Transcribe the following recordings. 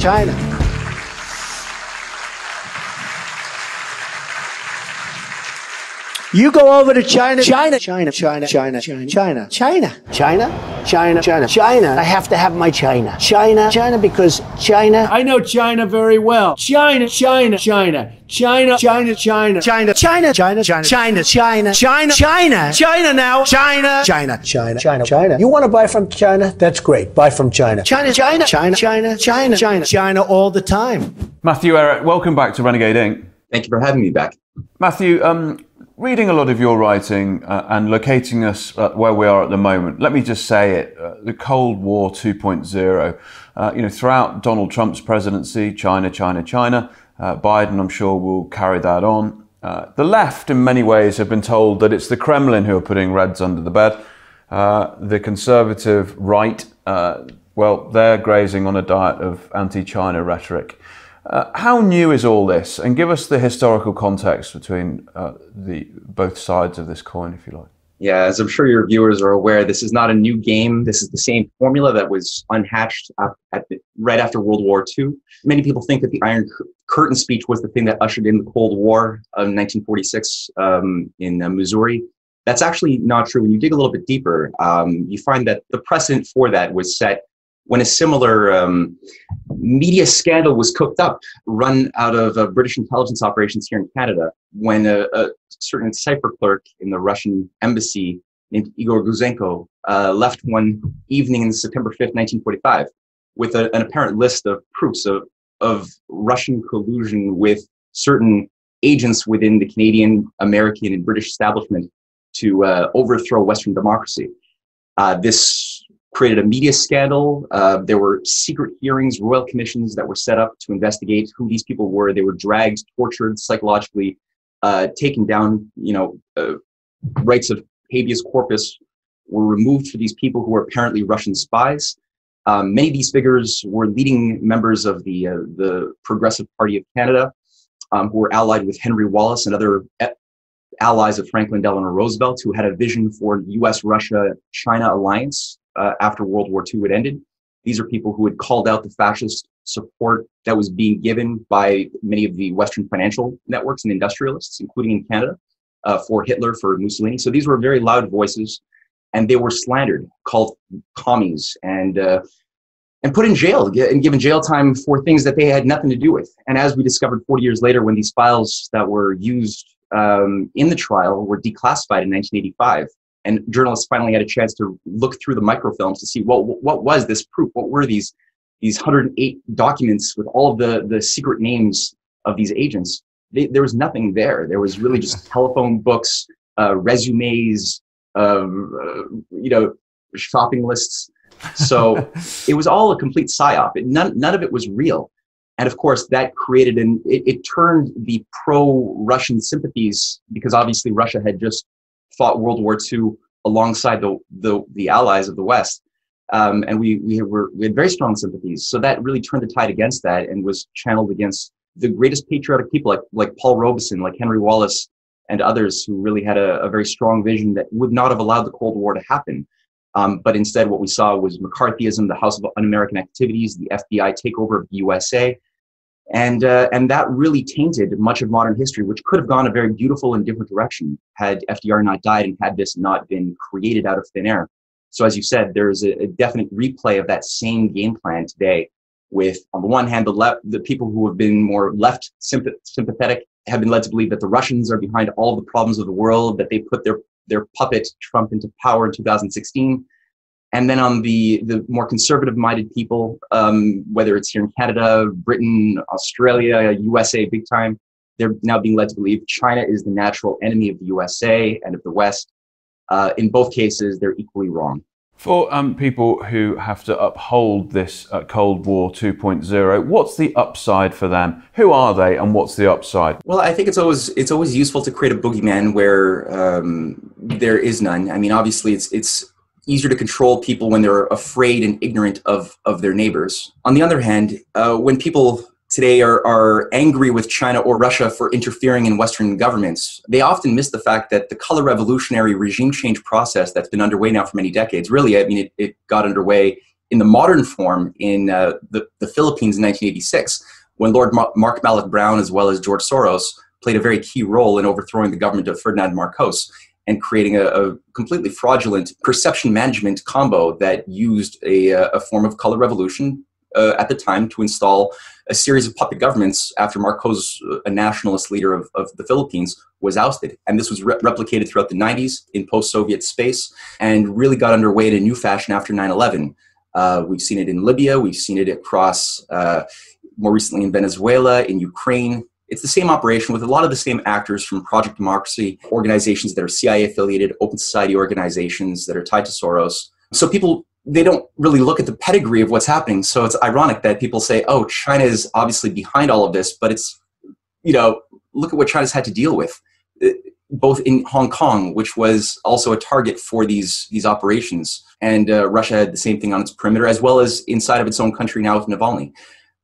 China. You go over to China, China, China, China, China, China, China, China, China, China, China, China. I have to have my China. China, China, because China. I know China very well. China, China, China, China, China, China, China, China, China, China, China, China, China, China, China now, China, China, China, China, China. You want to buy from China? That's great. Buy from China. China, China, China, China, China, China, China all the time. Matthew Ehret, welcome back to Renegade Inc. Thank you for having me back. Matthew, um, reading a lot of your writing uh, and locating us uh, where we are at the moment, let me just say it: uh, the Cold War 2.0. Uh, you know, throughout Donald Trump's presidency, China, China, China. Uh, Biden, I'm sure, will carry that on. Uh, the left, in many ways, have been told that it's the Kremlin who are putting Reds under the bed. the conservative right, well, they're grazing on a diet of anti-China rhetoric. Uh, how new is all this? And give us the historical context between uh, the both sides of this coin, if you like. Yeah, as I'm sure your viewers are aware, this is not a new game. This is the same formula that was unhatched at the, right after World War II. Many people think that the Iron Curtain speech was the thing that ushered in the Cold War of 1946 um, in uh, Missouri. That's actually not true. When you dig a little bit deeper, um, you find that the precedent for that was set when a similar um, media scandal was cooked up, run out of uh, British intelligence operations here in Canada, when a, a, certain cipher clerk in the Russian embassy named Igor Gouzenko uh, left one evening in September 5th, 1945, with a, an apparent list of proofs of, of Russian collusion with certain agents within the Canadian, American, and British establishment to uh, overthrow Western democracy. Uh, this created a media scandal. Uh, there were secret hearings, royal commissions that were set up to investigate who these people were. They were dragged, tortured, psychologically uh, taken down. You know, uh, rights of habeas corpus were removed for these people who were apparently Russian spies. Um, many of these figures were leading members of the uh, the Progressive Party of Canada, um, who were allied with Henry Wallace and other allies of Franklin Delano Roosevelt, who had a vision for U.S. Russia China alliance uh, after World War II had ended. These are people who had called out the fascist support that was being given by many of the Western financial networks and industrialists, including in Canada, uh, for Hitler, for Mussolini. So these were very loud voices, and they were slandered, called commies, and uh, and put in jail and given jail time for things that they had nothing to do with. And as we discovered 40 years later, when these files that were used um, in the trial were declassified in 1985, and journalists finally had a chance to look through the microfilms to see what what was this proof? What were these these 108 documents with all of the the secret names of these agents? They, there was nothing there. There was really just telephone books uh, resumes um, uh, you know shopping lists. So it was all a complete psyop. It, none, none of it was real. And of course that created an it, it turned the pro-russian sympathies because obviously russia had just fought World War II alongside the the, the allies of the West. Um, and we we, were, we had very strong sympathies. So that really turned the tide against that and was channeled against the greatest patriotic people like like Paul Robeson, like Henry Wallace, and others who really had a, a very strong vision that would not have allowed the Cold War to happen. Um, but instead, what we saw was McCarthyism, the House of Un-American Activities, the FBI takeover of the USA, and uh, and that really tainted much of modern history, which could have gone a very beautiful and different direction had FDR not died and had this not been created out of thin air. So, as you said, there's a, a definite replay of that same game plan today. With on the one hand, the the people who have been more left sympathetic have been led to believe that the Russians are behind all the problems of the world, that they put their their puppet Trump into power in 2016 and then on the, the more conservative minded people, um, whether it's here in Canada, Britain, Australia, USA, big time, they're now being led to believe China is the natural enemy of the USA and of the West. Uh, in both cases, they're equally wrong. For um, people who have to uphold this uh, Cold War 2.0, what's the upside for them? Who are they, and what's the upside? Well, I think it's always it's always useful to create a boogeyman where um, there is none. I mean, obviously, it's it's easier to control people when they're afraid and ignorant of, of their neighbors. On the other hand, uh, when people today are, are angry with China or Russia for interfering in Western governments, they often miss the fact that the color revolutionary regime change process that's been underway now for many decades, really, I mean, it, it got underway in the modern form in uh, the, the Philippines in 1986, when Lord Ma- Mark Malloch Brown, as well as George Soros, played a very key role in overthrowing the government of Ferdinand Marcos and creating a, a completely fraudulent perception management combo that used a, a form of color revolution uh, at the time to install a series of puppet governments after Marcos, uh, a nationalist leader of, of the Philippines, was ousted. And this was re- replicated throughout the 90s in post Soviet space and really got underway in a new fashion after 9 11. Uh, we've seen it in Libya, we've seen it across uh, more recently in Venezuela, in Ukraine. It's the same operation with a lot of the same actors from Project Democracy, organizations that are CIA affiliated, open society organizations that are tied to Soros. So people they don't really look at the pedigree of what's happening. So it's ironic that people say, "Oh, China is obviously behind all of this," but it's you know, look at what China's had to deal with, uh, both in Hong Kong, which was also a target for these these operations, and uh, Russia had the same thing on its perimeter, as well as inside of its own country now with Navalny.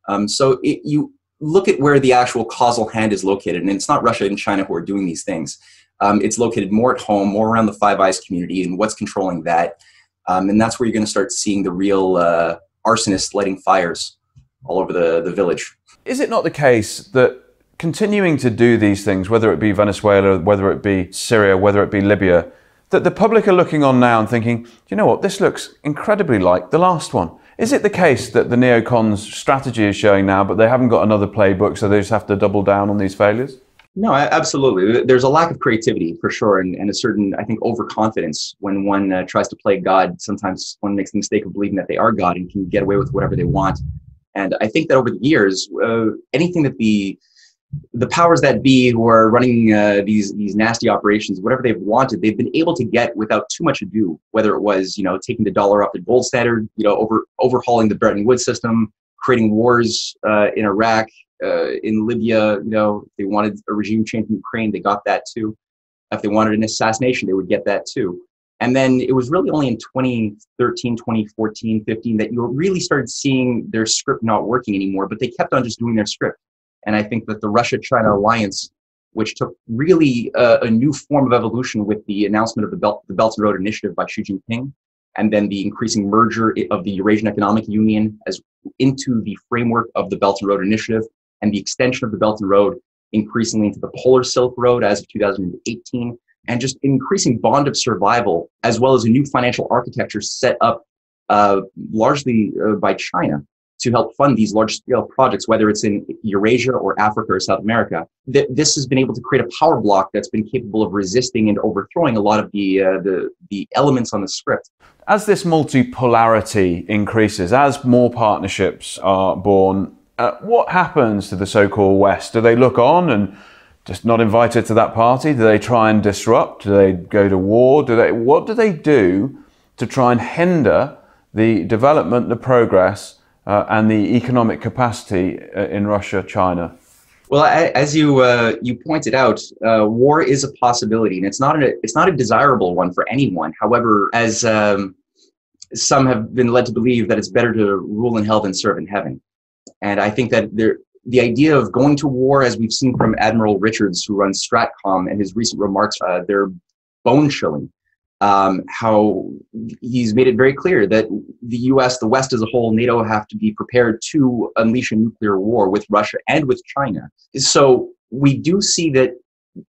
Um, so it, you look at where the actual causal hand is located, and it's not Russia and China who are doing these things. Um, it's located more at home, more around the Five Eyes community, and what's controlling that. Um, and that's where you're going to start seeing the real uh, arsonists lighting fires all over the, the village. Is it not the case that continuing to do these things, whether it be Venezuela, whether it be Syria, whether it be Libya, that the public are looking on now and thinking, you know what, this looks incredibly like the last one? Is it the case that the neocons' strategy is showing now, but they haven't got another playbook, so they just have to double down on these failures? No, absolutely. There's a lack of creativity for sure, and, and a certain, I think, overconfidence when one uh, tries to play God. Sometimes one makes the mistake of believing that they are God and can get away with whatever they want. And I think that over the years, uh, anything that the the powers that be who are running uh, these these nasty operations, whatever they've wanted, they've been able to get without too much ado. Whether it was you know taking the dollar off the gold standard, you know over overhauling the Bretton Woods system, creating wars uh, in Iraq, uh, in Libya, you know, they wanted a regime change in Ukraine, they got that too. If they wanted an assassination, they would get that too. And then it was really only in 2013, 2014, 15 that you really started seeing their script not working anymore, but they kept on just doing their script. And I think that the Russia China alliance, which took really a, a new form of evolution with the announcement of the Belt, the Belt and Road Initiative by Xi Jinping, and then the increasing merger of the Eurasian Economic Union as into the framework of the Belt and Road Initiative, and the extension of the Belt and Road increasingly into the Polar Silk Road as of 2018, and just increasing bond of survival, as well as a new financial architecture set up uh, largely uh, by China to help fund these large scale projects, whether it's in Eurasia or Africa or South America. Th- this has been able to create a power block that's been capable of resisting and overthrowing a lot of the, uh, the, the elements on the script. As this multipolarity increases, as more partnerships are born, uh, what happens to the so-called West? Do they look on and just not invited to that party? Do they try and disrupt? Do they go to war? Do they? What do they do to try and hinder the development, the progress, uh, and the economic capacity uh, in Russia, China? Well, as you uh, you pointed out, uh, war is a possibility, and it's not a it's not a desirable one for anyone. However, as um, some have been led to believe that it's better to rule in hell than serve in heaven. And I think that there, the idea of going to war, as we've seen from Admiral Richards, who runs Stratcom, and his recent remarks, uh, they're bone chilling. Um, how he's made it very clear that the U.S., the West as a whole, NATO have to be prepared to unleash a nuclear war with Russia and with China. So we do see that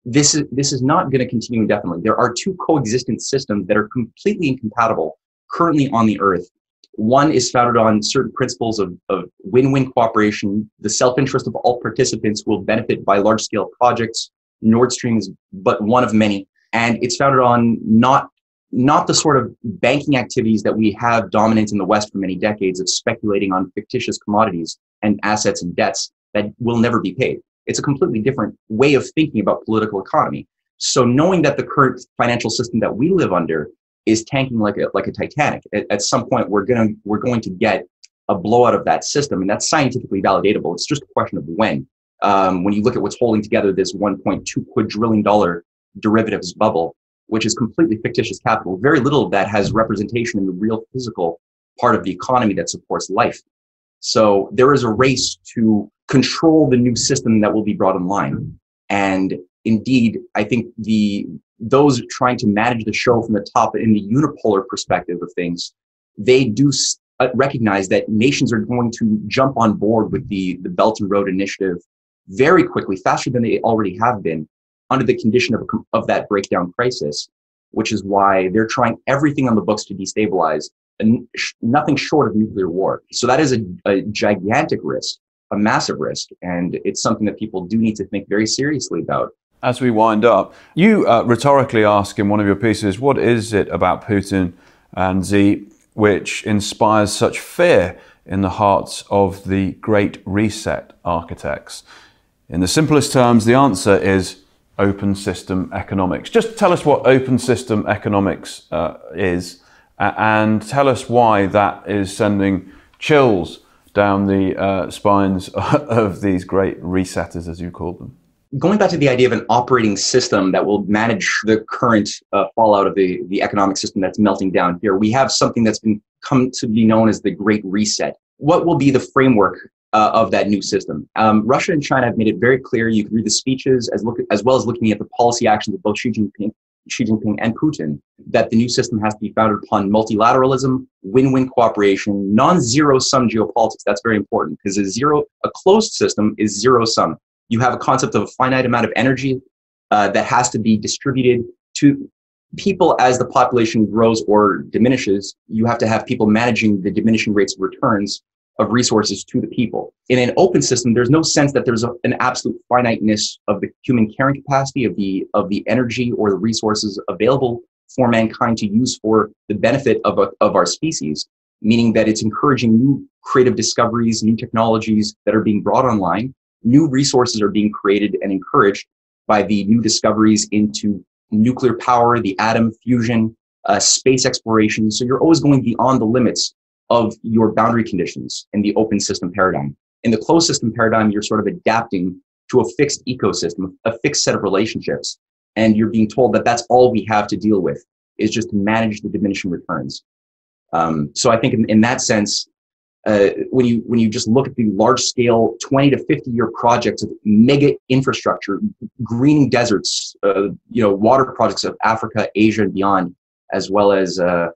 this is this is not going to continue indefinitely. There are two coexistent systems that are completely incompatible currently on the Earth, one is founded on certain principles of, of win-win cooperation. The self-interest of all participants will benefit by large-scale projects. Nord Stream is but one of many. And it's founded on not, not the sort of banking activities that we have dominant in the West for many decades of speculating on fictitious commodities and assets and debts that will never be paid. It's a completely different way of thinking about political economy. So knowing that the current financial system that we live under is tanking like a like a Titanic. At, at some point, we're gonna we're going to get a blowout of that system, and that's scientifically validatable. It's just a question of when. Um, when you look at what's holding together this 1.2 quadrillion dollar derivatives bubble, which is completely fictitious capital, very little of that has representation in the real physical part of the economy that supports life. So there is a race to control the new system that will be brought online. And indeed, I think the those trying to manage the show from the top in the unipolar perspective of things, they do uh, recognize that nations are going to jump on board with the, the Belt and Road Initiative very quickly, faster than they already have been, under the condition of, of that breakdown crisis, which is why they're trying everything on the books to destabilize and sh- nothing short of nuclear war. So that is a, a gigantic risk, a massive risk. And it's something that people do need to think very seriously about. As we wind up, you uh, rhetorically ask in one of your pieces, what is it about Putin and Xi which inspires such fear in the hearts of the Great Reset architects? In the simplest terms, the answer is open system economics. Just tell us what open system economics uh, is and tell us why that is sending chills down the uh, spines of these great resetters, as you call them going back to the idea of an operating system that will manage the current uh, fallout of the, the economic system that's melting down here, we have something that's been come to be known as the Great Reset. What will be the framework uh, of that new system? Um, Russia and China have made it very clear. You can read the speeches as, look, as well as looking at the policy actions of both Xi Jinping, Xi Jinping and Putin that the new system has to be founded upon multilateralism, win-win cooperation, non-zero sum geopolitics. That's very important because a zero, a closed system is zero sum you have a concept of a finite amount of energy uh, that has to be distributed to people as the population grows or diminishes. You have to have people managing the diminishing rates of returns of resources to the people. In an open system, there's no sense that there's a, an absolute finiteness of the human carrying capacity of the of the energy or the resources available for mankind to use for the benefit of, a, of our species, meaning that it's encouraging new creative discoveries, new technologies that are being brought online new resources are being created and encouraged by the new discoveries into nuclear power, the atom, fusion, uh, space exploration. So you're always going beyond the limits of your boundary conditions in the open system paradigm. In the closed system paradigm, you're sort of adapting to a fixed ecosystem, a fixed set of relationships. And you're being told that that's all we have to deal with is just manage the diminishing returns. Um, so I think in, in that sense, uh, when you when you just look at the large scale 20 to 50 year projects of mega infrastructure greening deserts uh, you know water projects of africa asia and beyond as well as uh,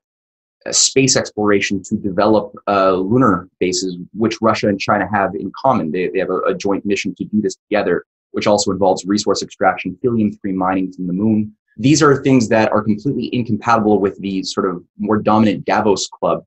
space exploration to develop uh, lunar bases which russia and china have in common. They, they have a, a joint mission to do this together which also involves resource extraction helium 3 mining from the moon. These are things that are completely incompatible with the sort of more dominant davos club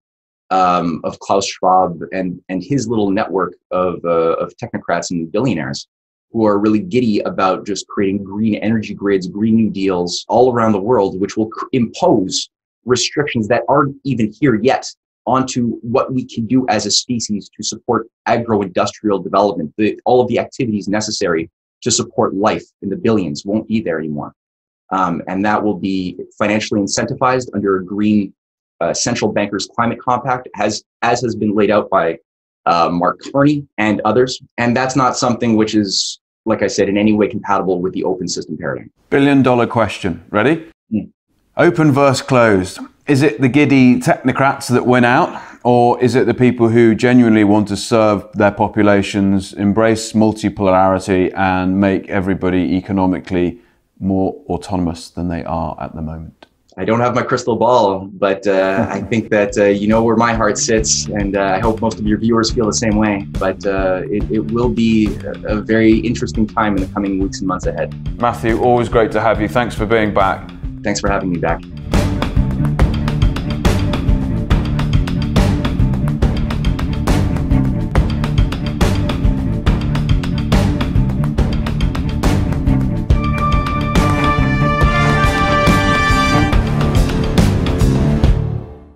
um, of Klaus Schwab and and his little network of uh, of technocrats and billionaires who are really giddy about just creating green energy grids, green new deals all around the world, which will cr- impose restrictions that aren't even here yet onto what we can do as a species to support agro-industrial development. The, all of the activities necessary to support life in the billions won't be there anymore. Um, and that will be financially incentivized under a green uh, central bankers climate compact has as has been laid out by uh, Mark Carney and others, and that's not something which is, like I said, in any way compatible with the open system paradigm. Billion dollar question. Ready? Mm. Open versus closed. Is it the giddy technocrats that win out, or is it the people who genuinely want to serve their populations, embrace multipolarity, and make everybody economically more autonomous than they are at the moment? I don't have my crystal ball, but uh, I think that uh, you know where my heart sits, and uh, I hope most of your viewers feel the same way. But uh, it, it, will be a, a, very interesting time in the coming weeks and months ahead. Matthew, always great to have you. Thanks for being back. Thanks for having me back.